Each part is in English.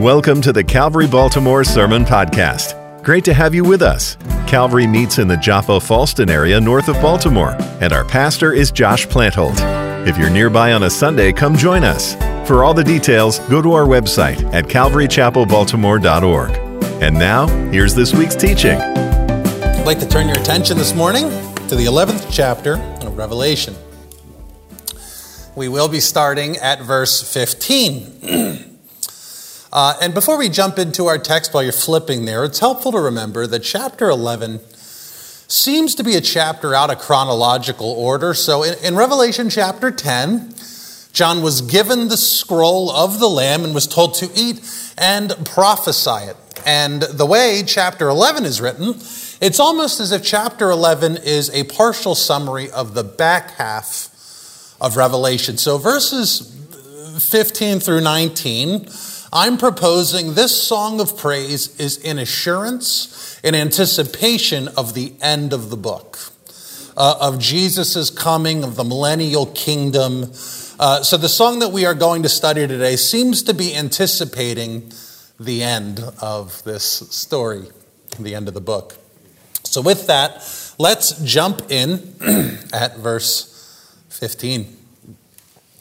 Welcome to the Calvary Baltimore Sermon Podcast. Great to have you with us. Calvary meets in the Joppa Fallston area north of Baltimore, and our pastor is Josh Plantholt. If you're nearby on a Sunday, come join us. For all the details, go to our website at calvarychapelbaltimore.org. And now, here's this week's teaching. I'd like to turn your attention this morning to the 11th chapter of Revelation. We will be starting at verse 15. Uh, and before we jump into our text while you're flipping there, it's helpful to remember that chapter 11 seems to be a chapter out of chronological order. So in, in Revelation chapter 10, John was given the scroll of the Lamb and was told to eat and prophesy it. And the way chapter 11 is written, it's almost as if chapter 11 is a partial summary of the back half of Revelation. So verses 15 through 19 I'm proposing this song of praise is in assurance, in anticipation of the end of the book, uh, of Jesus' coming, of the millennial kingdom. Uh, so the song that we are going to study today seems to be anticipating the end of this story, the end of the book. So with that, let's jump in at verse 15.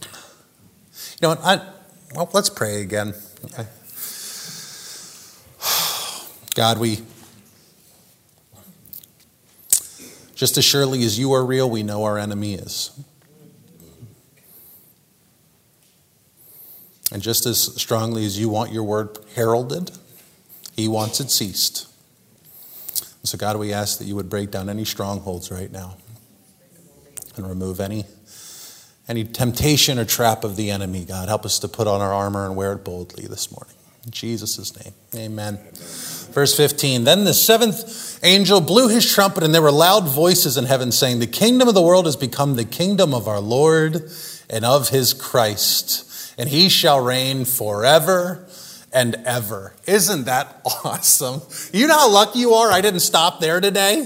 You know? I, well, let's pray again. Okay. God, we, just as surely as you are real, we know our enemy is. And just as strongly as you want your word heralded, he wants it ceased. So, God, we ask that you would break down any strongholds right now and remove any any temptation or trap of the enemy, God. Help us to put on our armor and wear it boldly this morning. In Jesus' name, amen. amen. Verse 15 Then the seventh angel blew his trumpet, and there were loud voices in heaven saying, The kingdom of the world has become the kingdom of our Lord and of his Christ, and he shall reign forever and ever. Isn't that awesome? You know how lucky you are I didn't stop there today?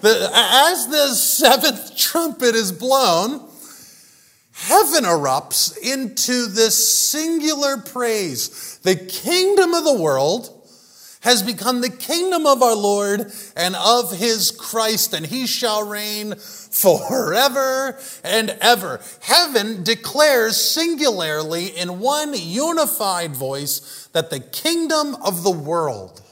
The, as the seventh trumpet is blown, heaven erupts into this singular praise. The kingdom of the world has become the kingdom of our Lord and of his Christ, and he shall reign forever and ever. Heaven declares singularly in one unified voice that the kingdom of the world,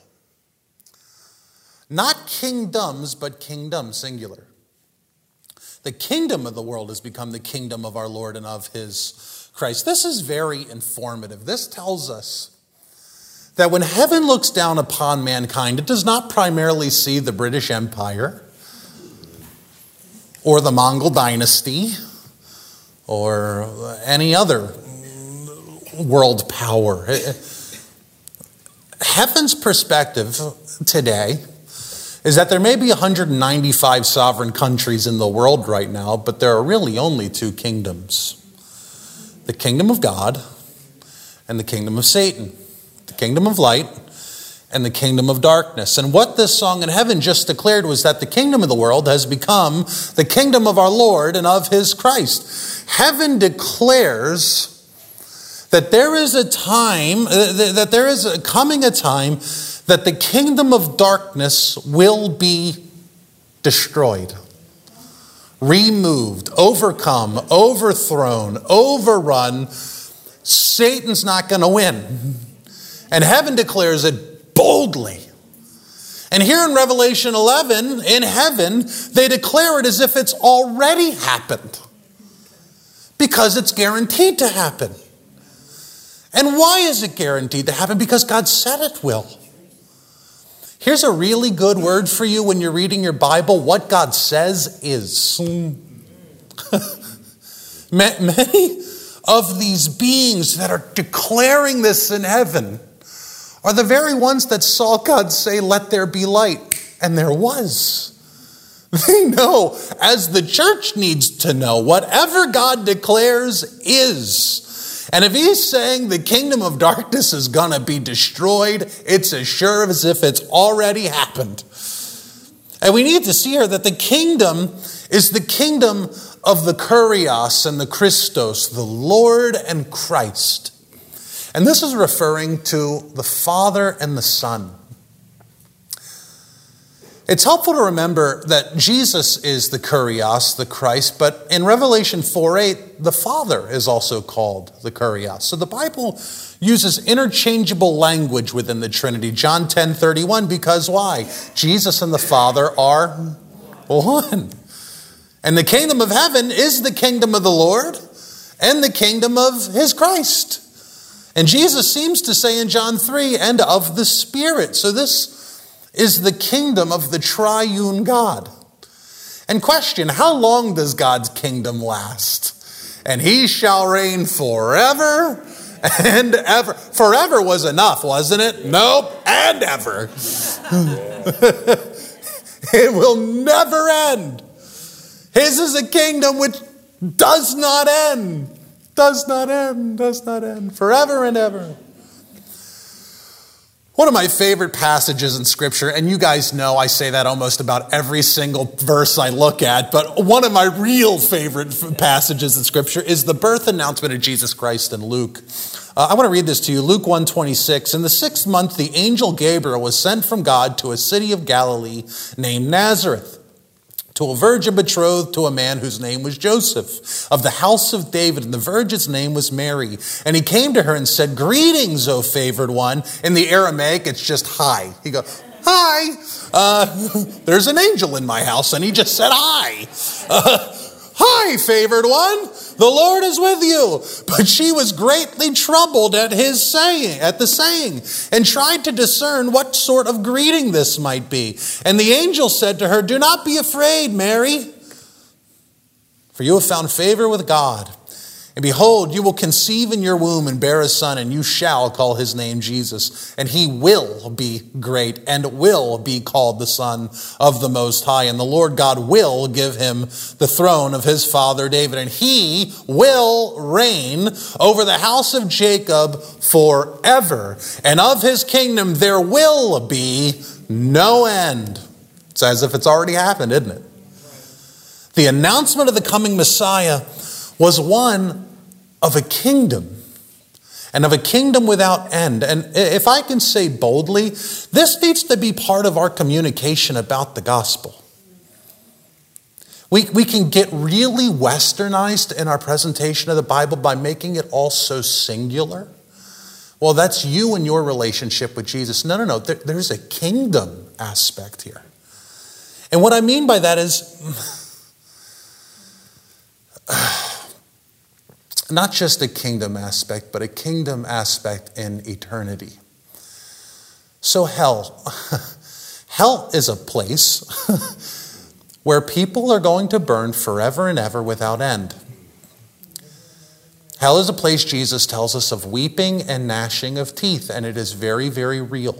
not kingdoms, but kingdom singular, the kingdom of the world has become the kingdom of our Lord and of his Christ. This is very informative. This tells us that when heaven looks down upon mankind, it does not primarily see the British Empire or the Mongol dynasty or any other world power. Heaven's perspective today is that there may be 195 sovereign countries in the world right now, but there are really only two kingdoms the kingdom of God and the kingdom of Satan, the kingdom of light and the kingdom of darkness. And what this song in heaven just declared was that the kingdom of the world has become the kingdom of our Lord and of his Christ. Heaven declares that there is a time, uh, that there is coming a time that the kingdom of darkness will be destroyed, removed, overcome, overthrown, overrun. Satan's not going to win. And heaven declares it boldly. And here in Revelation 11, in heaven, they declare it as if it's already happened because it's guaranteed to happen. And why is it guaranteed to happen? Because God said it will. Here's a really good word for you when you're reading your Bible what God says is. Many of these beings that are declaring this in heaven are the very ones that saw God say, Let there be light, and there was. They know, as the church needs to know, whatever God declares is. And if he's saying the kingdom of darkness is going to be destroyed, it's as sure as if it's already happened. And we need to see here that the kingdom is the kingdom of the Kurios and the Christos, the Lord and Christ. And this is referring to the Father and the Son. It's helpful to remember that Jesus is the Kurios, the Christ, but in Revelation 4 8, the Father is also called the Kurios. So the Bible uses interchangeable language within the Trinity. John 10 31, because why? Jesus and the Father are one. And the kingdom of heaven is the kingdom of the Lord and the kingdom of his Christ. And Jesus seems to say in John 3, and of the Spirit. So this is the kingdom of the triune God. And question how long does God's kingdom last? And he shall reign forever and ever. Forever was enough, wasn't it? Nope, and ever. it will never end. His is a kingdom which does not end, does not end, does not end, forever and ever. One of my favorite passages in Scripture, and you guys know I say that almost about every single verse I look at, but one of my real favorite passages in Scripture is the birth announcement of Jesus Christ in Luke. Uh, I want to read this to you. Luke 1:26. In the sixth month, the angel Gabriel was sent from God to a city of Galilee named Nazareth to a virgin betrothed to a man whose name was Joseph, of the house of David, and the virgin's name was Mary. And he came to her and said, Greetings, O favored one. In the Aramaic, it's just hi. He goes, Hi, uh, there's an angel in my house, and he just said hi. Uh, Hi, favored one, the Lord is with you. But she was greatly troubled at his saying, at the saying, and tried to discern what sort of greeting this might be. And the angel said to her, Do not be afraid, Mary, for you have found favor with God. And behold, you will conceive in your womb and bear a son, and you shall call his name Jesus. And he will be great and will be called the Son of the Most High. And the Lord God will give him the throne of his father David. And he will reign over the house of Jacob forever. And of his kingdom there will be no end. It's as if it's already happened, isn't it? The announcement of the coming Messiah was one of a kingdom and of a kingdom without end. And if I can say boldly, this needs to be part of our communication about the gospel. We, we can get really westernized in our presentation of the Bible by making it all so singular. Well, that's you and your relationship with Jesus. No, no, no. There, there's a kingdom aspect here. And what I mean by that is. not just a kingdom aspect, but a kingdom aspect in eternity. So, hell. hell is a place where people are going to burn forever and ever without end. Hell is a place Jesus tells us of weeping and gnashing of teeth, and it is very, very real.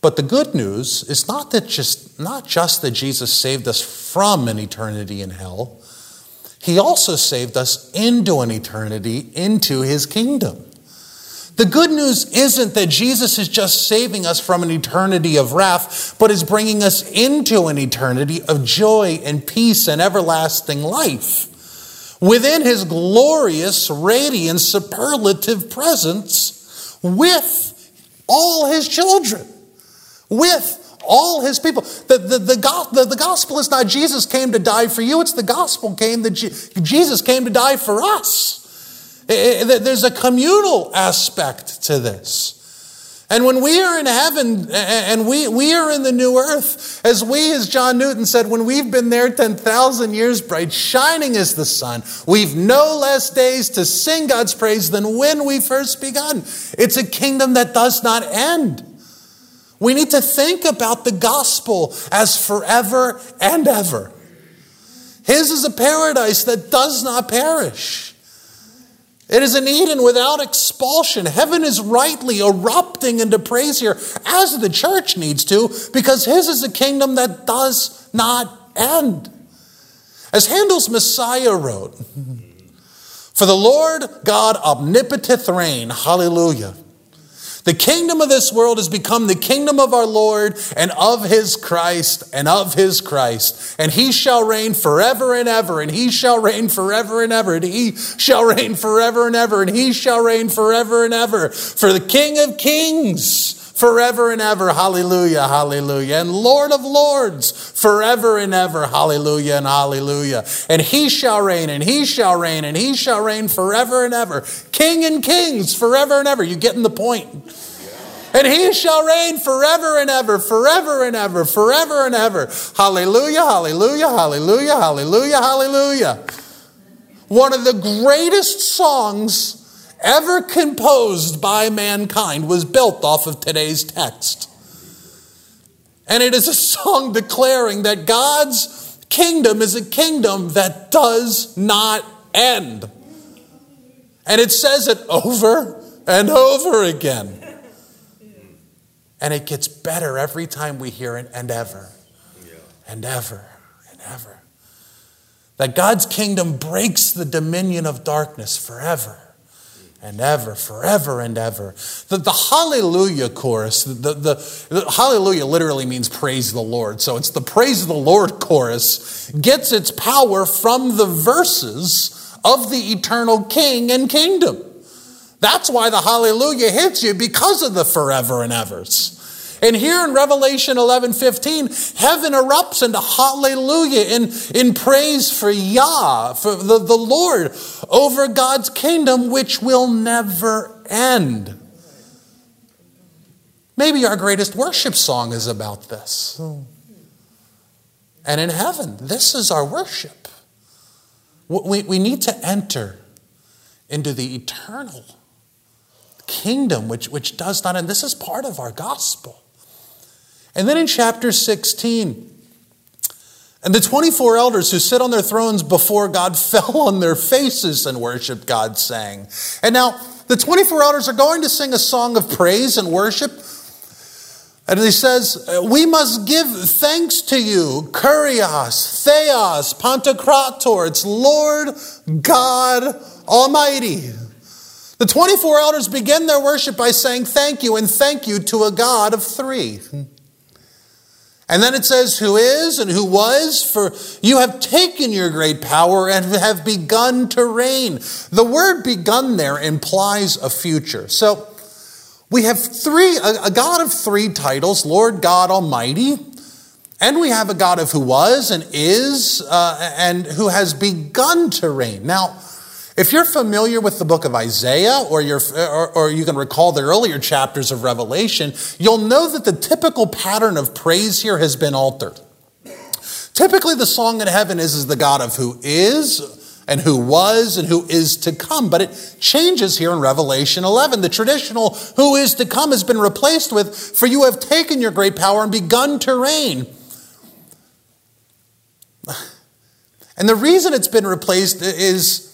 But the good news is not that just not just that Jesus saved us from an eternity in hell, he also saved us into an eternity, into his kingdom. The good news isn't that Jesus is just saving us from an eternity of wrath, but is bringing us into an eternity of joy and peace and everlasting life within his glorious, radiant, superlative presence with all his children, with all his people. The, the, the, the, the gospel is not Jesus came to die for you, it's the gospel came that Jesus came to die for us. There's a communal aspect to this. And when we are in heaven and we, we are in the new earth, as we, as John Newton said, when we've been there 10,000 years bright, shining as the sun, we've no less days to sing God's praise than when we first begun. It's a kingdom that does not end. We need to think about the gospel as forever and ever. His is a paradise that does not perish. It is an Eden without expulsion. Heaven is rightly erupting into praise here, as the church needs to, because His is a kingdom that does not end. As Handel's Messiah wrote, For the Lord God omnipoteth reign, hallelujah. The kingdom of this world has become the kingdom of our Lord and of his Christ and of his Christ. And he shall reign forever and ever, and he shall reign forever and ever, and he shall reign forever and ever, and he shall reign forever and ever. For the King of kings forever and ever, hallelujah, hallelujah. And Lord of lords, forever and ever, hallelujah and hallelujah. And he shall reign, and he shall reign, and he shall reign forever and ever. King and kings, forever and ever. You getting the point? And he shall reign forever and ever, forever and ever, forever and ever. Hallelujah, hallelujah, hallelujah, hallelujah, hallelujah. One of the greatest songs ever composed by mankind was built off of today's text. And it is a song declaring that God's kingdom is a kingdom that does not end. And it says it over and over again. And it gets better every time we hear it, and ever, and ever, and ever. That God's kingdom breaks the dominion of darkness forever and ever, forever and ever. The, the Hallelujah chorus, the, the, the, Hallelujah literally means praise the Lord. So it's the praise of the Lord chorus gets its power from the verses of the eternal King and kingdom. That's why the Hallelujah hits you because of the forever and evers. And here in Revelation 11 15, heaven erupts into hallelujah in, in praise for Yah, for the, the Lord, over God's kingdom, which will never end. Maybe our greatest worship song is about this. And in heaven, this is our worship. We, we need to enter into the eternal kingdom, which, which does not end. This is part of our gospel. And then in chapter 16, and the 24 elders who sit on their thrones before God fell on their faces and worshiped God, saying. And now the 24 elders are going to sing a song of praise and worship. And he says, We must give thanks to you, Kurios, Theos, Pantocrator. It's Lord God Almighty. The 24 elders begin their worship by saying thank you and thank you to a God of three. And then it says, Who is and who was, for you have taken your great power and have begun to reign. The word begun there implies a future. So we have three, a, God of three titles Lord God Almighty, and we have a God of who was and is uh, and who has begun to reign. Now, if you're familiar with the book of Isaiah, or, or, or, you can recall the earlier chapters of Revelation, you'll know that the typical pattern of praise here has been altered. Typically, the song in heaven is, is the God of who is, and who was, and who is to come. But it changes here in Revelation 11. The traditional who is to come has been replaced with, For you have taken your great power and begun to reign. And the reason it's been replaced is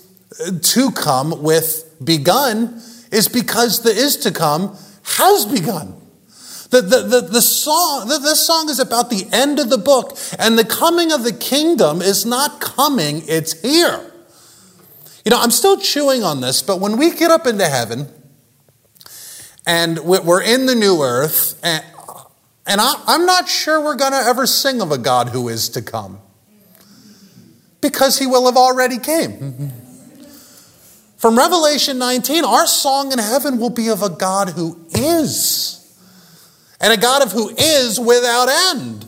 to come with begun is because the is to come has begun. The, the, the, the song, the, this song is about the end of the book, and the coming of the kingdom is not coming, it's here. You know, I'm still chewing on this, but when we get up into heaven and we're in the new earth, and, and I, I'm not sure we're going to ever sing of a God who is to come because he will have already came. From Revelation 19, our song in heaven will be of a God who is, and a God of who is without end.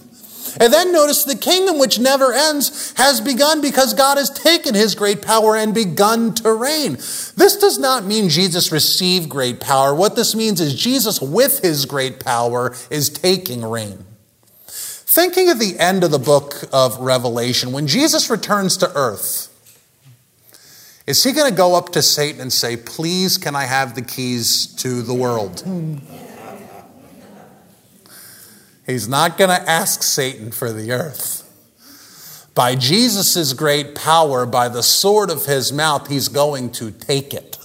And then notice the kingdom which never ends has begun because God has taken his great power and begun to reign. This does not mean Jesus received great power. What this means is Jesus, with his great power, is taking reign. Thinking of the end of the book of Revelation, when Jesus returns to earth, is he going to go up to Satan and say, Please, can I have the keys to the world? He's not going to ask Satan for the earth. By Jesus' great power, by the sword of his mouth, he's going to take it.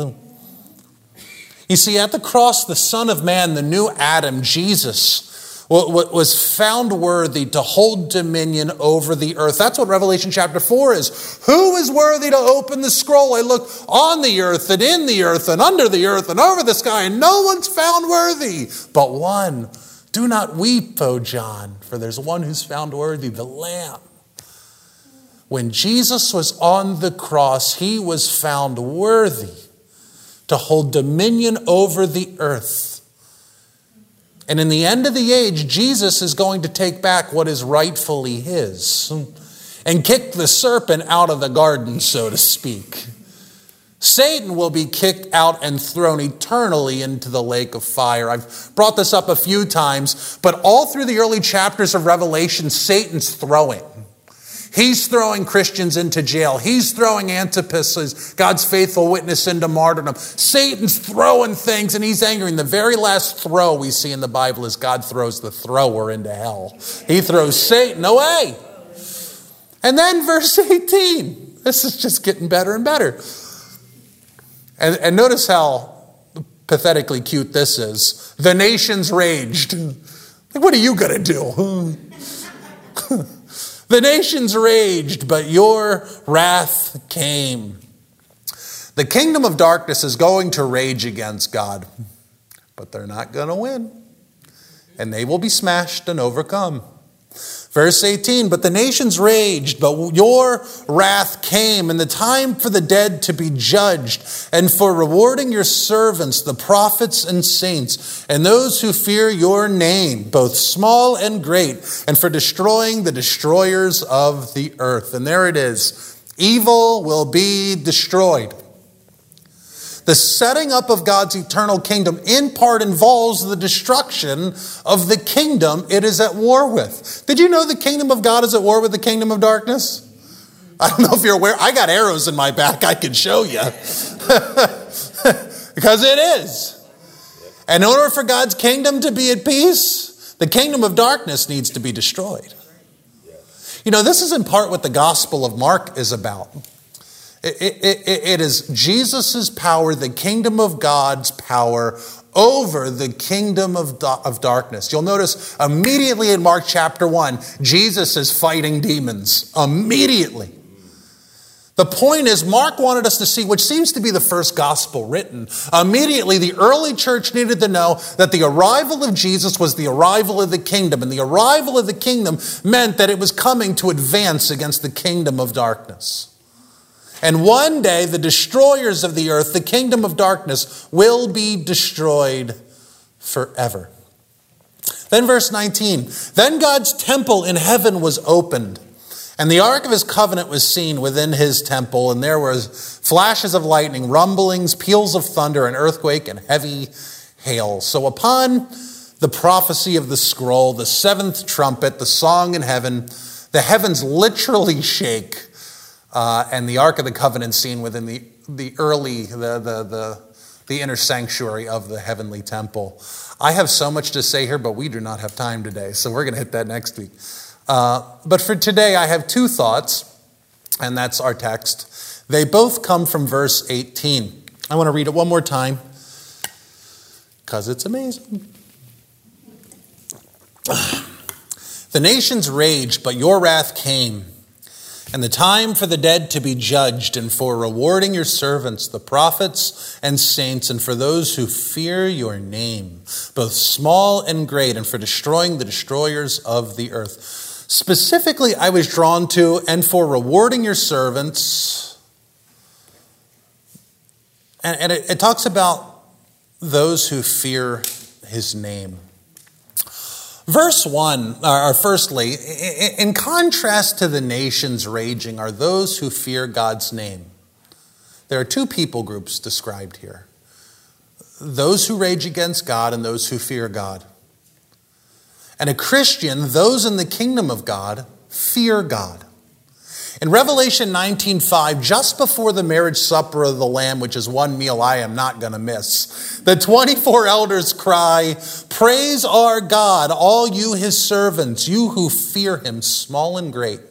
You see, at the cross, the Son of Man, the new Adam, Jesus, was found worthy to hold dominion over the earth. That's what Revelation chapter 4 is. Who is worthy to open the scroll? I look on the earth and in the earth and under the earth and over the sky, and no one's found worthy but one. Do not weep, O John, for there's one who's found worthy, the Lamb. When Jesus was on the cross, he was found worthy to hold dominion over the earth. And in the end of the age, Jesus is going to take back what is rightfully his and kick the serpent out of the garden, so to speak. Satan will be kicked out and thrown eternally into the lake of fire. I've brought this up a few times, but all through the early chapters of Revelation, Satan's throwing. He's throwing Christians into jail. He's throwing Antipas, God's faithful witness, into martyrdom. Satan's throwing things and he's angry. And the very last throw we see in the Bible is God throws the thrower into hell. He throws Satan away. And then verse 18. This is just getting better and better. And, and notice how pathetically cute this is. The nations raged. Like, what are you going to do? The nations raged, but your wrath came. The kingdom of darkness is going to rage against God, but they're not going to win. And they will be smashed and overcome. Verse 18, but the nations raged, but your wrath came, and the time for the dead to be judged, and for rewarding your servants, the prophets and saints, and those who fear your name, both small and great, and for destroying the destroyers of the earth. And there it is. Evil will be destroyed. The setting up of God's eternal kingdom in part involves the destruction of the kingdom it is at war with. Did you know the kingdom of God is at war with the kingdom of darkness? I don't know if you're aware. I got arrows in my back I can show you. because it is. And in order for God's kingdom to be at peace, the kingdom of darkness needs to be destroyed. You know, this is in part what the Gospel of Mark is about. It, it, it is Jesus' power, the kingdom of God's power over the kingdom of, of darkness. You'll notice immediately in Mark chapter 1, Jesus is fighting demons. Immediately. The point is, Mark wanted us to see, which seems to be the first gospel written. Immediately, the early church needed to know that the arrival of Jesus was the arrival of the kingdom, and the arrival of the kingdom meant that it was coming to advance against the kingdom of darkness. And one day, the destroyers of the earth, the kingdom of darkness, will be destroyed forever. Then, verse 19 Then God's temple in heaven was opened, and the ark of his covenant was seen within his temple, and there were flashes of lightning, rumblings, peals of thunder, an earthquake, and heavy hail. So, upon the prophecy of the scroll, the seventh trumpet, the song in heaven, the heavens literally shake uh, and the Ark of the Covenant scene within the, the early, the, the, the, the inner sanctuary of the heavenly temple. I have so much to say here, but we do not have time today, so we're going to hit that next week. Uh, but for today, I have two thoughts, and that's our text. They both come from verse 18. I want to read it one more time because it's amazing. The nations raged, but your wrath came and the time for the dead to be judged, and for rewarding your servants, the prophets and saints, and for those who fear your name, both small and great, and for destroying the destroyers of the earth. Specifically, I was drawn to, and for rewarding your servants. And, and it, it talks about those who fear his name. Verse 1, or firstly, in contrast to the nations raging, are those who fear God's name. There are two people groups described here those who rage against God and those who fear God. And a Christian, those in the kingdom of God, fear God. In Revelation 19:5, just before the marriage supper of the Lamb, which is one meal I am not going to miss, the 24 elders cry, "Praise our God, all you his servants, you who fear him, small and great."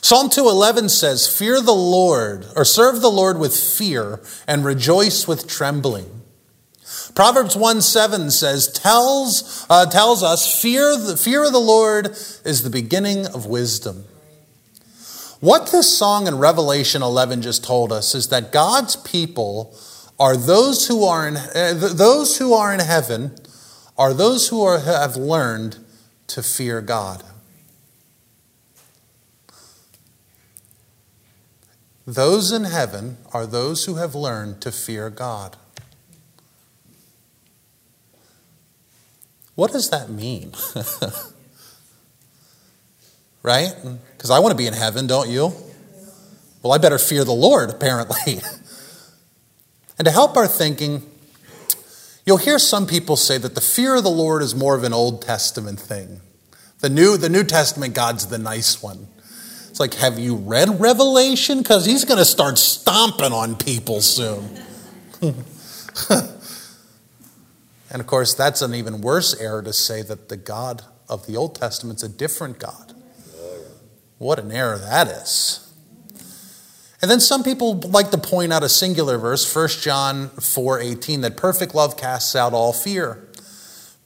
Psalm 2:11 says, "Fear the Lord, or serve the Lord with fear and rejoice with trembling." Proverbs 1 7 says, tells, uh, tells us, fear, the, fear of the Lord is the beginning of wisdom. What this song in Revelation 11 just told us is that God's people are those who are in, uh, those who are in heaven are those who are, have learned to fear God. Those in heaven are those who have learned to fear God. What does that mean? right? Because I want to be in heaven, don't you? Well, I better fear the Lord, apparently. and to help our thinking, you'll hear some people say that the fear of the Lord is more of an Old Testament thing. The New, the New Testament, God's the nice one. It's like, have you read Revelation? Because he's going to start stomping on people soon. And of course, that's an even worse error to say that the God of the Old Testament's a different God. What an error that is. And then some people like to point out a singular verse, 1 John 4:18, that perfect love casts out all fear.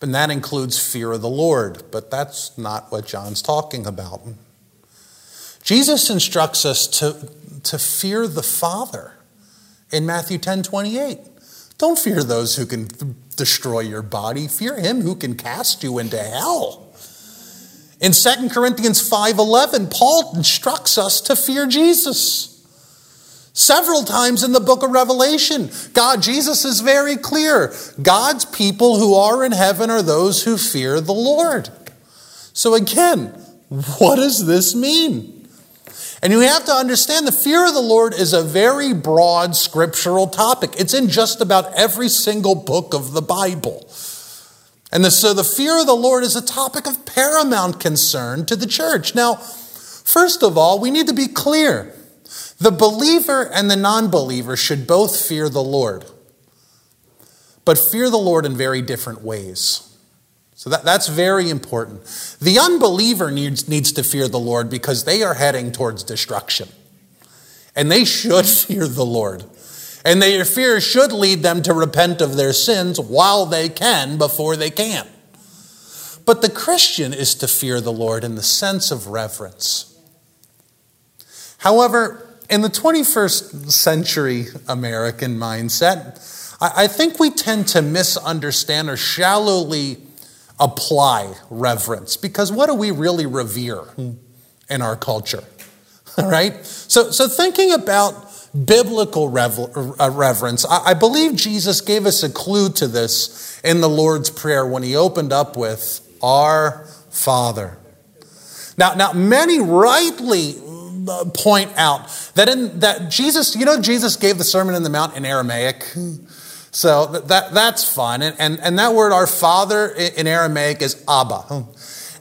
And that includes fear of the Lord, but that's not what John's talking about. Jesus instructs us to, to fear the Father in Matthew 10 28. Don't fear those who can destroy your body. Fear him who can cast you into hell. In 2 Corinthians 5:11, Paul instructs us to fear Jesus. Several times in the book of Revelation, God Jesus is very clear. God's people who are in heaven are those who fear the Lord. So again, what does this mean? And you have to understand the fear of the Lord is a very broad scriptural topic. It's in just about every single book of the Bible. And so the fear of the Lord is a topic of paramount concern to the church. Now, first of all, we need to be clear. The believer and the non believer should both fear the Lord, but fear the Lord in very different ways. So that, that's very important. The unbeliever needs, needs to fear the Lord because they are heading towards destruction. And they should fear the Lord. And their fear should lead them to repent of their sins while they can before they can. But the Christian is to fear the Lord in the sense of reverence. However, in the 21st century American mindset, I think we tend to misunderstand or shallowly apply reverence because what do we really revere in our culture? All right? So, so thinking about biblical uh, reverence, I believe Jesus gave us a clue to this in the Lord's Prayer when he opened up with, Our Father. Now, now many rightly uh, point out that in that Jesus, you know, Jesus gave the Sermon in the Mount in Aramaic. So that, that's fun. And, and, and that word, our father in Aramaic is Abba.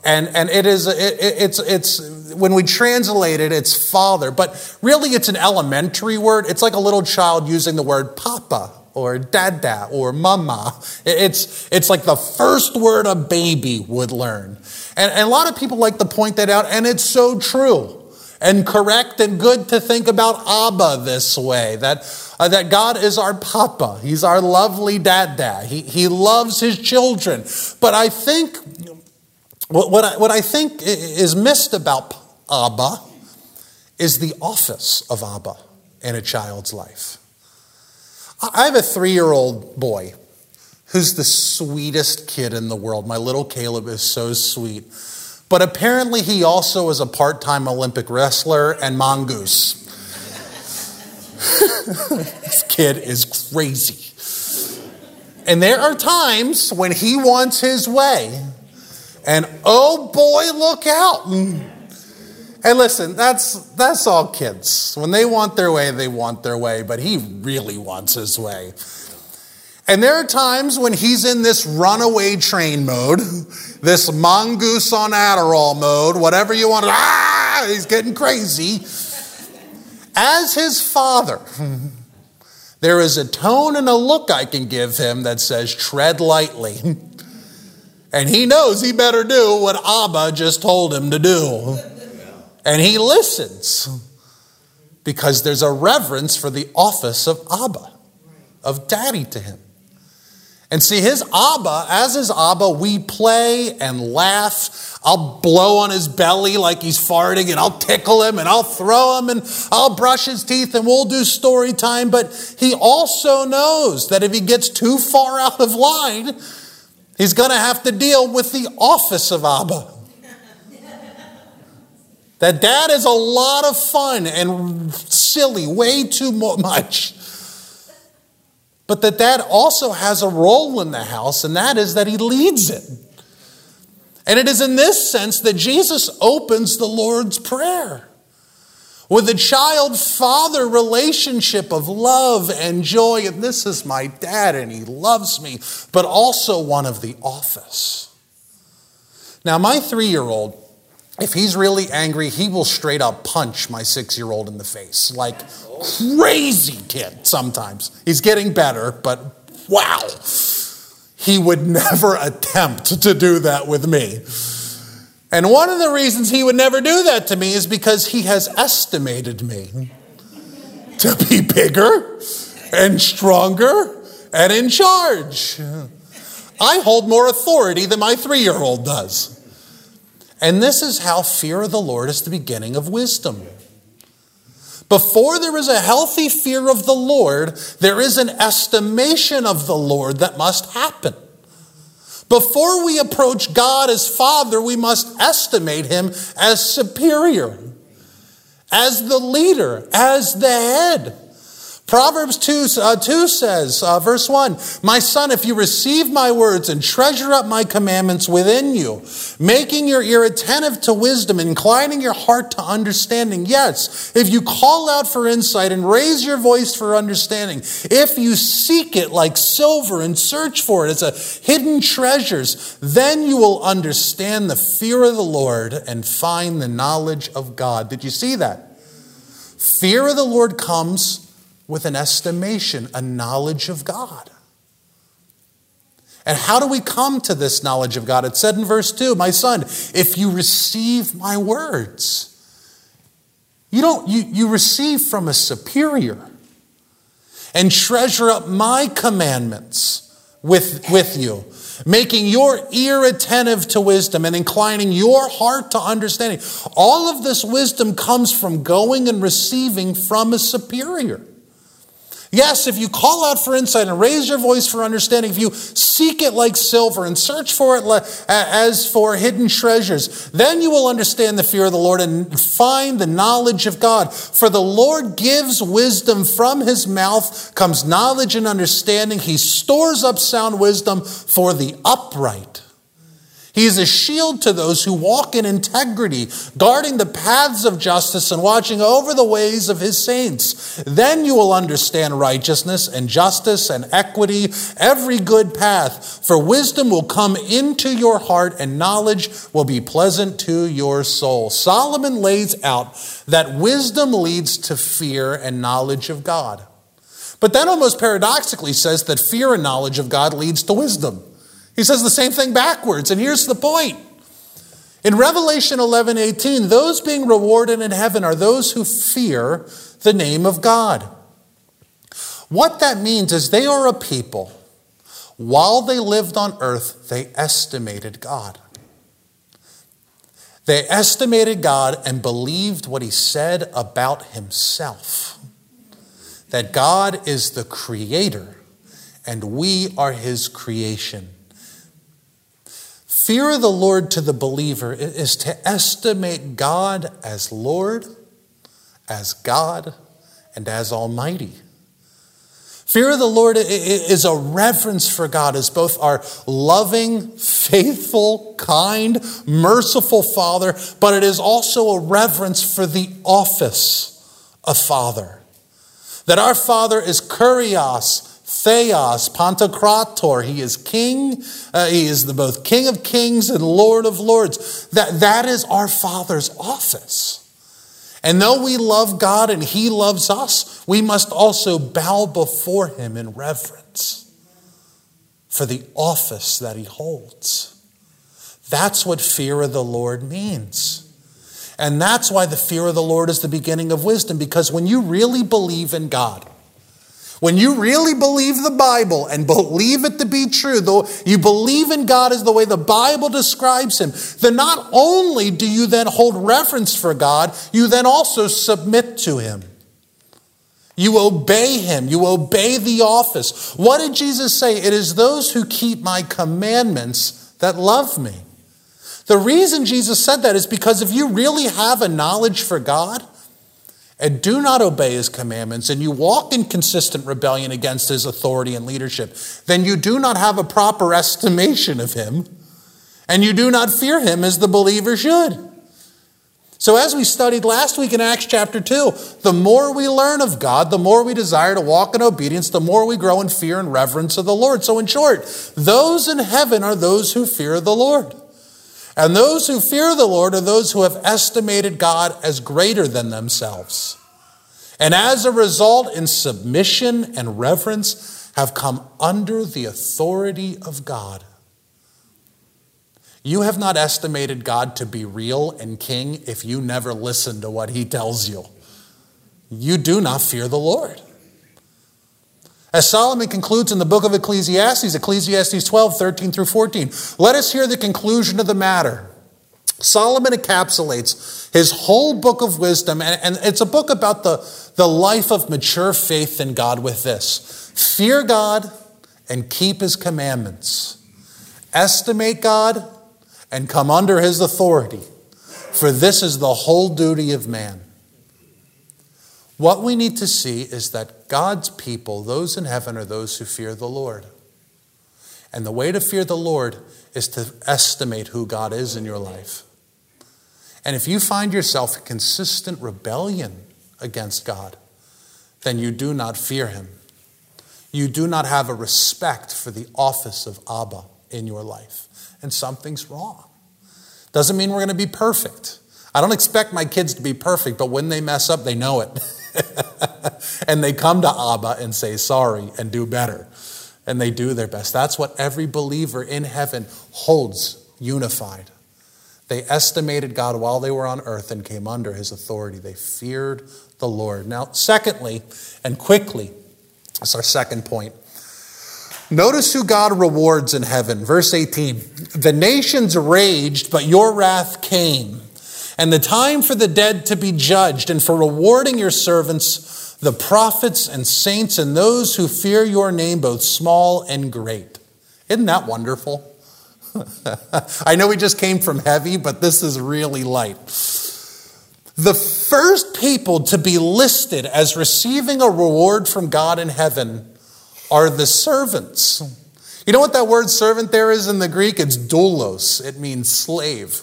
And, and it is, it, it's, it's, when we translate it, it's father, but really it's an elementary word. It's like a little child using the word papa or dada or mama. It's, it's like the first word a baby would learn. And, and a lot of people like to point that out, and it's so true and correct and good to think about Abba this way that, uh, that God is our papa. He's our lovely dad He, he loves his children. But I think what, what, I, what I think is missed about Abba is the office of Abba in a child's life. I have a three year old boy who's the sweetest kid in the world. My little Caleb is so sweet. But apparently, he also is a part time Olympic wrestler and mongoose. this kid is crazy. And there are times when he wants his way. And oh boy, look out. And listen, that's that's all kids. When they want their way, they want their way, but he really wants his way. And there are times when he's in this runaway train mode, this mongoose on Adderall mode, whatever you want. Ah, he's getting crazy. As his father, there is a tone and a look I can give him that says, tread lightly. And he knows he better do what Abba just told him to do. And he listens because there's a reverence for the office of Abba, of daddy to him. And see, his Abba, as his Abba, we play and laugh. I'll blow on his belly like he's farting, and I'll tickle him, and I'll throw him, and I'll brush his teeth, and we'll do story time. But he also knows that if he gets too far out of line, he's going to have to deal with the office of Abba. that dad is a lot of fun and silly, way too much. But that dad also has a role in the house, and that is that he leads it. And it is in this sense that Jesus opens the Lord's Prayer with a child father relationship of love and joy. And this is my dad, and he loves me, but also one of the office. Now, my three year old, if he's really angry, he will straight up punch my six year old in the face. Like crazy kid sometimes. He's getting better, but wow. He would never attempt to do that with me. And one of the reasons he would never do that to me is because he has estimated me to be bigger and stronger and in charge. I hold more authority than my three year old does. And this is how fear of the Lord is the beginning of wisdom. Before there is a healthy fear of the Lord, there is an estimation of the Lord that must happen. Before we approach God as Father, we must estimate Him as superior, as the leader, as the head. Proverbs 2, uh, 2 says, uh, verse 1 My son, if you receive my words and treasure up my commandments within you, making your ear attentive to wisdom, inclining your heart to understanding. Yes, if you call out for insight and raise your voice for understanding, if you seek it like silver and search for it as a hidden treasures, then you will understand the fear of the Lord and find the knowledge of God. Did you see that? Fear of the Lord comes with an estimation, a knowledge of God. And how do we come to this knowledge of God? It said in verse 2, My son, if you receive my words, you don't you, you receive from a superior and treasure up my commandments with, with you, making your ear attentive to wisdom and inclining your heart to understanding. All of this wisdom comes from going and receiving from a superior. Yes, if you call out for insight and raise your voice for understanding, if you seek it like silver and search for it as for hidden treasures, then you will understand the fear of the Lord and find the knowledge of God. For the Lord gives wisdom from his mouth comes knowledge and understanding. He stores up sound wisdom for the upright. He is a shield to those who walk in integrity, guarding the paths of justice and watching over the ways of his saints. Then you will understand righteousness and justice and equity, every good path. For wisdom will come into your heart and knowledge will be pleasant to your soul. Solomon lays out that wisdom leads to fear and knowledge of God. But then almost paradoxically says that fear and knowledge of God leads to wisdom. He says the same thing backwards, and here's the point. In Revelation 11 18, those being rewarded in heaven are those who fear the name of God. What that means is they are a people, while they lived on earth, they estimated God. They estimated God and believed what he said about himself that God is the creator and we are his creation. Fear of the Lord to the believer is to estimate God as Lord, as God, and as Almighty. Fear of the Lord is a reverence for God as both our loving, faithful, kind, merciful Father, but it is also a reverence for the office of Father. That our Father is kurios, Theos, Pantocrator. He is king. Uh, he is the both king of kings and lord of lords. That, that is our Father's office. And though we love God and He loves us, we must also bow before Him in reverence for the office that He holds. That's what fear of the Lord means. And that's why the fear of the Lord is the beginning of wisdom, because when you really believe in God, When you really believe the Bible and believe it to be true, though you believe in God as the way the Bible describes him, then not only do you then hold reverence for God, you then also submit to him. You obey him. You obey the office. What did Jesus say? It is those who keep my commandments that love me. The reason Jesus said that is because if you really have a knowledge for God and do not obey his commandments and you walk in consistent rebellion against his authority and leadership, then you do not have a proper estimation of him and you do not fear him as the believer should. So, as we studied last week in Acts chapter 2, the more we learn of God, the more we desire to walk in obedience, the more we grow in fear and reverence of the Lord. So, in short, those in heaven are those who fear the Lord. And those who fear the Lord are those who have estimated God as greater than themselves. And as a result, in submission and reverence, have come under the authority of God. You have not estimated God to be real and king if you never listen to what he tells you. You do not fear the Lord. As Solomon concludes in the book of Ecclesiastes, Ecclesiastes 12, 13 through 14, let us hear the conclusion of the matter. Solomon encapsulates his whole book of wisdom, and, and it's a book about the, the life of mature faith in God with this fear God and keep his commandments, estimate God and come under his authority, for this is the whole duty of man. What we need to see is that God's people, those in heaven, are those who fear the Lord. And the way to fear the Lord is to estimate who God is in your life. And if you find yourself in consistent rebellion against God, then you do not fear him. You do not have a respect for the office of Abba in your life and something's wrong. Doesn't mean we're going to be perfect. I don't expect my kids to be perfect, but when they mess up, they know it. and they come to Abba and say sorry and do better. And they do their best. That's what every believer in heaven holds unified. They estimated God while they were on earth and came under his authority. They feared the Lord. Now, secondly, and quickly, that's our second point. Notice who God rewards in heaven. Verse 18 The nations raged, but your wrath came, and the time for the dead to be judged, and for rewarding your servants, the prophets and saints, and those who fear your name, both small and great. Isn't that wonderful? I know we just came from heavy, but this is really light. The first people to be listed as receiving a reward from God in heaven are the servants. You know what that word servant there is in the Greek? It's doulos, it means slave.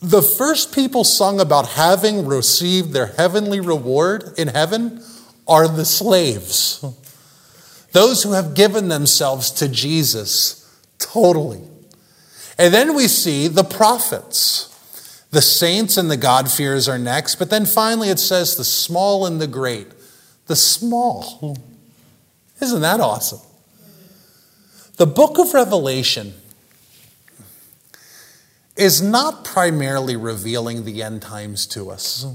The first people sung about having received their heavenly reward in heaven are the slaves. Those who have given themselves to Jesus totally. And then we see the prophets. The saints and the God-fearers are next, but then finally it says the small and the great. The small. Isn't that awesome? The book of Revelation is not primarily revealing the end times to us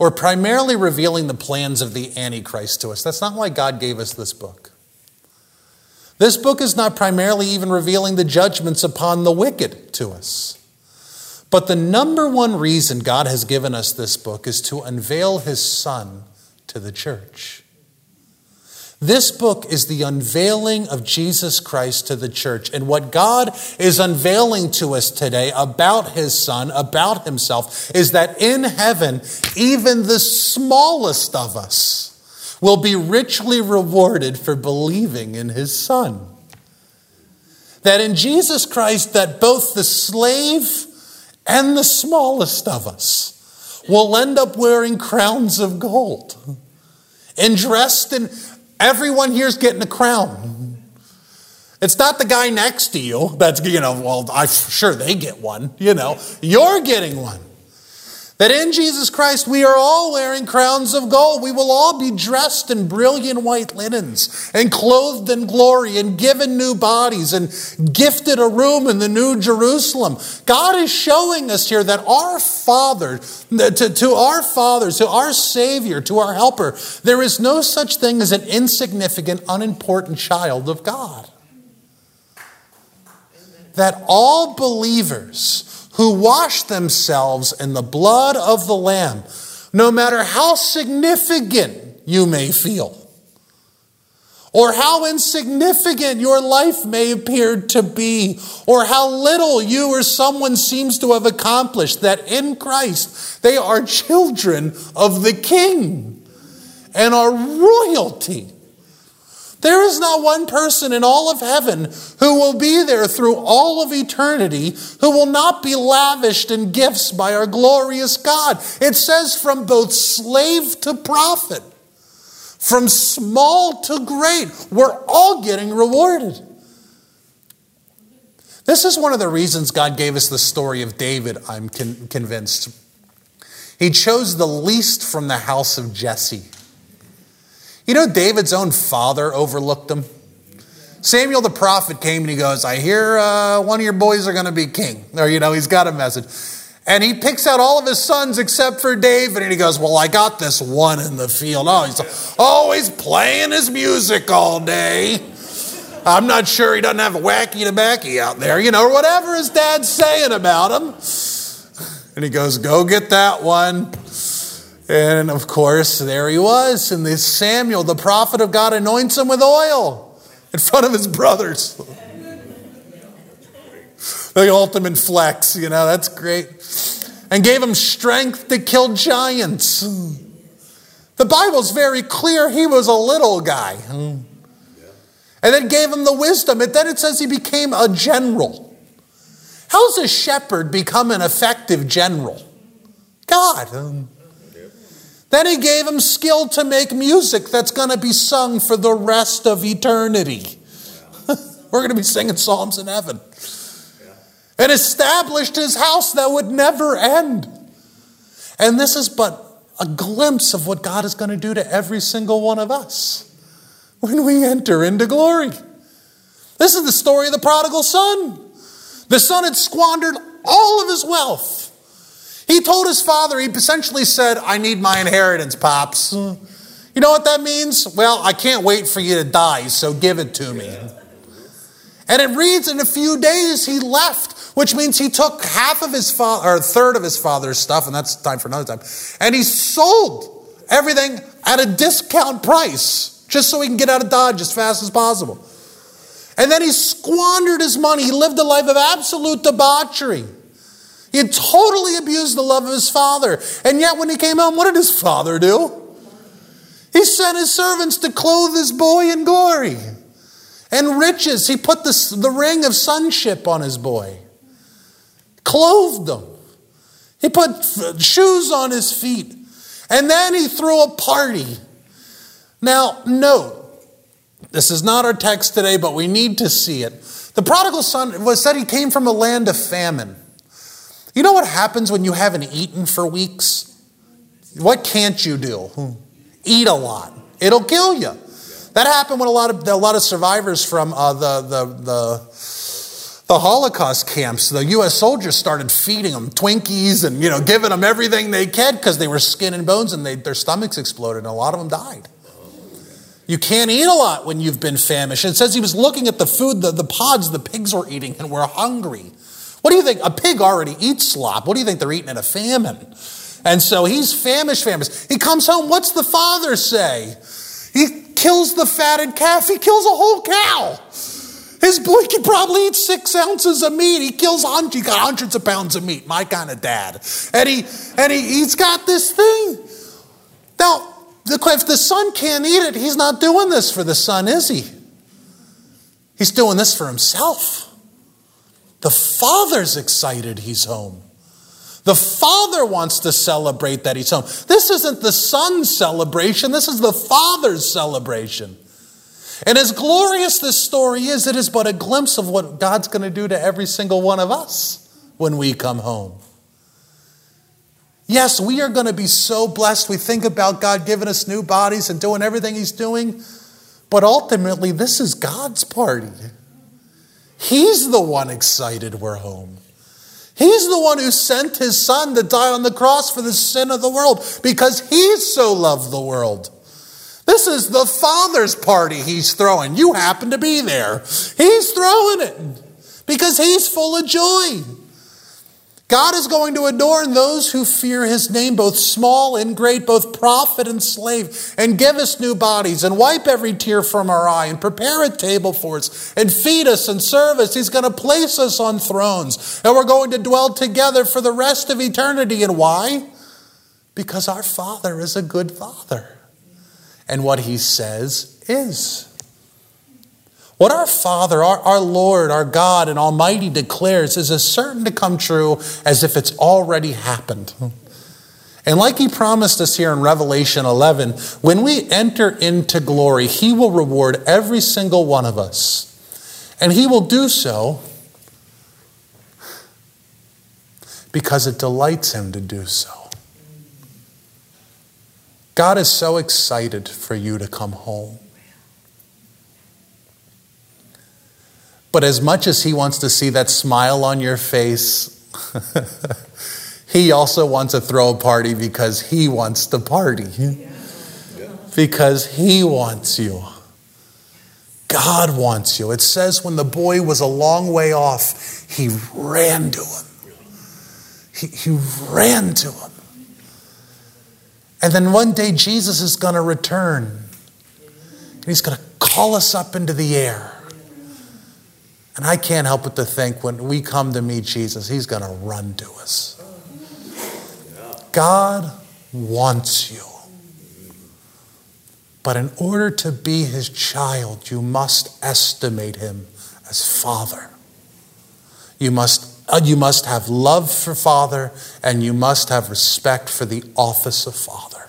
or primarily revealing the plans of the Antichrist to us. That's not why God gave us this book. This book is not primarily even revealing the judgments upon the wicked to us. But the number one reason God has given us this book is to unveil his son to the church. This book is the unveiling of Jesus Christ to the church. And what God is unveiling to us today about his son, about himself, is that in heaven, even the smallest of us will be richly rewarded for believing in his son. That in Jesus Christ, that both the slave and the smallest of us will end up wearing crowns of gold and dressed in, everyone here's getting a crown. It's not the guy next to you that's, you know, well, I'm sure they get one, you know. You're getting one. That in Jesus Christ we are all wearing crowns of gold. We will all be dressed in brilliant white linens and clothed in glory and given new bodies and gifted a room in the new Jerusalem. God is showing us here that our Father, to, to our Father, to our Savior, to our Helper, there is no such thing as an insignificant, unimportant child of God. That all believers, who wash themselves in the blood of the Lamb, no matter how significant you may feel, or how insignificant your life may appear to be, or how little you or someone seems to have accomplished, that in Christ they are children of the King and are royalty. There is not one person in all of heaven who will be there through all of eternity who will not be lavished in gifts by our glorious God. It says from both slave to prophet, from small to great, we're all getting rewarded. This is one of the reasons God gave us the story of David, I'm con- convinced. He chose the least from the house of Jesse. You know, David's own father overlooked him. Samuel the prophet came and he goes, I hear uh, one of your boys are going to be king. Or, you know, he's got a message. And he picks out all of his sons except for David. And he goes, Well, I got this one in the field. Oh, he's always playing his music all day. I'm not sure he doesn't have a wacky tobacco out there, you know, or whatever his dad's saying about him. And he goes, Go get that one. And of course, there he was. And this Samuel, the prophet of God, anoints him with oil in front of his brothers. the ultimate flex, you know, that's great. And gave him strength to kill giants. The Bible's very clear he was a little guy. And then gave him the wisdom. And then it says he became a general. How's a shepherd become an effective general? God. Then he gave him skill to make music that's going to be sung for the rest of eternity. We're going to be singing psalms in heaven. And established his house that would never end. And this is but a glimpse of what God is going to do to every single one of us when we enter into glory. This is the story of the prodigal son. The son had squandered all of his wealth. He told his father, he essentially said, I need my inheritance, Pops. You know what that means? Well, I can't wait for you to die, so give it to me. And it reads in a few days he left, which means he took half of his father, or a third of his father's stuff, and that's time for another time, and he sold everything at a discount price just so he can get out of Dodge as fast as possible. And then he squandered his money. He lived a life of absolute debauchery. He had totally abused the love of his father. And yet, when he came home, what did his father do? He sent his servants to clothe his boy in glory and riches. He put the, the ring of sonship on his boy, clothed him. He put shoes on his feet. And then he threw a party. Now, note, this is not our text today, but we need to see it. The prodigal son was said he came from a land of famine. You know what happens when you haven't eaten for weeks? What can't you do? Eat a lot. It'll kill you. That happened when a lot of a lot of survivors from uh, the, the the the Holocaust camps, the U.S. soldiers started feeding them Twinkies and you know giving them everything they could because they were skin and bones and they, their stomachs exploded and a lot of them died. You can't eat a lot when you've been famished. It says he was looking at the food, the, the pods the pigs were eating, and were hungry. What do you think? A pig already eats slop. What do you think they're eating in a famine? And so he's famished, famished. He comes home. What's the father say? He kills the fatted calf. He kills a whole cow. His boy could probably eat six ounces of meat. He kills hundreds. He got hundreds of pounds of meat. My kind of dad. And he and he, he's got this thing. Now, if the son can't eat it, he's not doing this for the son, is he? He's doing this for himself. The father's excited he's home. The father wants to celebrate that he's home. This isn't the son's celebration, this is the father's celebration. And as glorious this story is, it is but a glimpse of what God's going to do to every single one of us when we come home. Yes, we are going to be so blessed. We think about God giving us new bodies and doing everything He's doing. But ultimately, this is God's party. He's the one excited we're home. He's the one who sent his son to die on the cross for the sin of the world because he so loved the world. This is the Father's party he's throwing. You happen to be there. He's throwing it because he's full of joy. God is going to adorn those who fear his name, both small and great, both prophet and slave, and give us new bodies, and wipe every tear from our eye, and prepare a table for us, and feed us and serve us. He's going to place us on thrones, and we're going to dwell together for the rest of eternity. And why? Because our Father is a good Father, and what he says is. What our Father, our, our Lord, our God and Almighty declares is as certain to come true as if it's already happened. And like he promised us here in Revelation 11, when we enter into glory, he will reward every single one of us. And he will do so because it delights him to do so. God is so excited for you to come home. But as much as he wants to see that smile on your face, he also wants to throw a party because he wants to party. Because he wants you. God wants you. It says when the boy was a long way off, he ran to him. He, he ran to him. And then one day Jesus is going to return. And he's going to call us up into the air. And I can't help but to think when we come to meet Jesus, he's going to run to us. God wants you. But in order to be his child, you must estimate him as father. You must, uh, you must have love for father, and you must have respect for the office of father.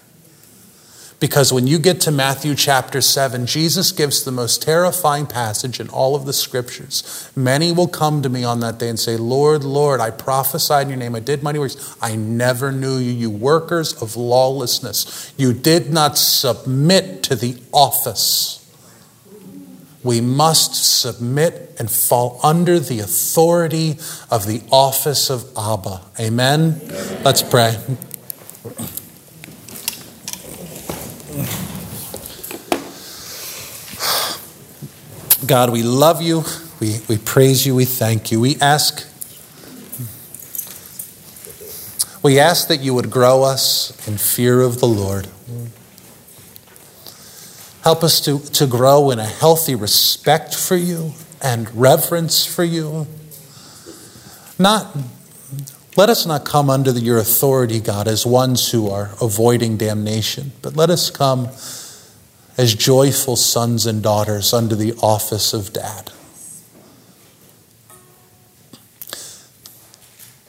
Because when you get to Matthew chapter 7, Jesus gives the most terrifying passage in all of the scriptures. Many will come to me on that day and say, Lord, Lord, I prophesied in your name. I did mighty works. I never knew you, you workers of lawlessness. You did not submit to the office. We must submit and fall under the authority of the office of Abba. Amen? Amen. Let's pray. God, we love you. We, we praise you. We thank you. We ask. We ask that you would grow us in fear of the Lord. Help us to, to grow in a healthy respect for you and reverence for you. Not, let us not come under your authority, God, as ones who are avoiding damnation, but let us come as joyful sons and daughters under the office of dad.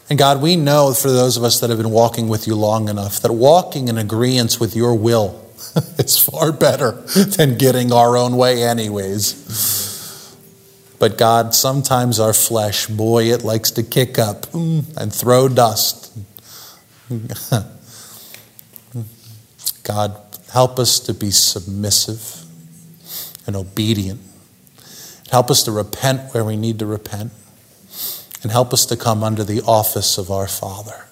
And God, we know for those of us that have been walking with you long enough that walking in agreement with your will is far better than getting our own way, anyways. But God, sometimes our flesh, boy, it likes to kick up mm, and throw dust. God, Help us to be submissive and obedient. Help us to repent where we need to repent. And help us to come under the office of our Father.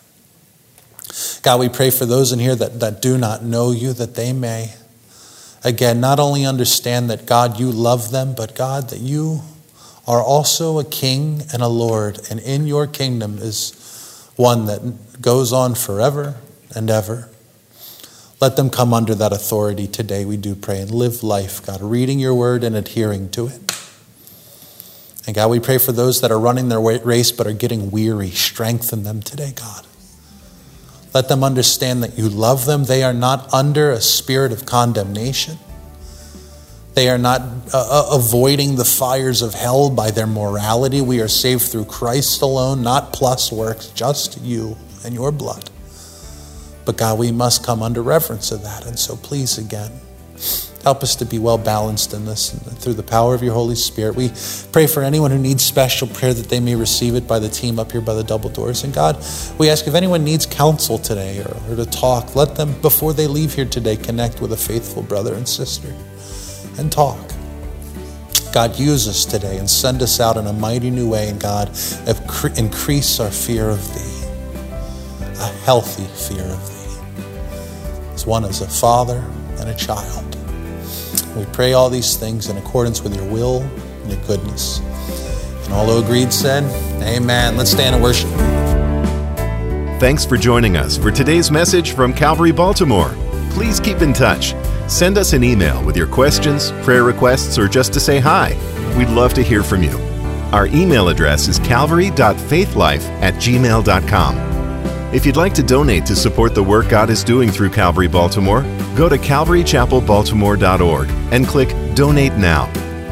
God, we pray for those in here that, that do not know you, that they may, again, not only understand that, God, you love them, but God, that you are also a king and a Lord, and in your kingdom is one that goes on forever and ever. Let them come under that authority today, we do pray, and live life, God, reading your word and adhering to it. And God, we pray for those that are running their race but are getting weary. Strengthen them today, God. Let them understand that you love them. They are not under a spirit of condemnation. They are not uh, uh avoiding the fires of hell by their morality. We are saved through Christ alone, not plus works, just you and your blood. But God, we must come under reverence of that. And so please, again, Help us to be well balanced in this through the power of your Holy Spirit. We pray for anyone who needs special prayer that they may receive it by the team up here by the double doors. And God, we ask if anyone needs counsel today or, or to talk, let them, before they leave here today, connect with a faithful brother and sister and talk. God, use us today and send us out in a mighty new way. And God, increase our fear of Thee, a healthy fear of Thee, as one as a father and a child. We pray all these things in accordance with your will and your goodness. And all who agreed said, Amen. Let's stand and worship. Thanks for joining us for today's message from Calvary Baltimore. Please keep in touch. Send us an email with your questions, prayer requests, or just to say hi. We'd love to hear from you. Our email address is calvary.faithlife at gmail.com. If you'd like to donate to support the work God is doing through Calvary Baltimore, go to calvarychapelbaltimore.org and click Donate Now.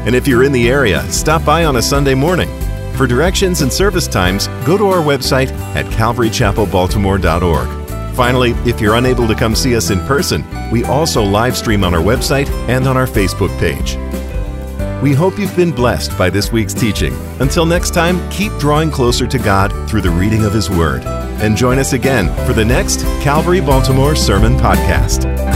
And if you're in the area, stop by on a Sunday morning. For directions and service times, go to our website at calvarychapelbaltimore.org. Finally, if you're unable to come see us in person, we also live stream on our website and on our Facebook page. We hope you've been blessed by this week's teaching. Until next time, keep drawing closer to God through the reading of His Word and join us again for the next Calvary Baltimore Sermon Podcast.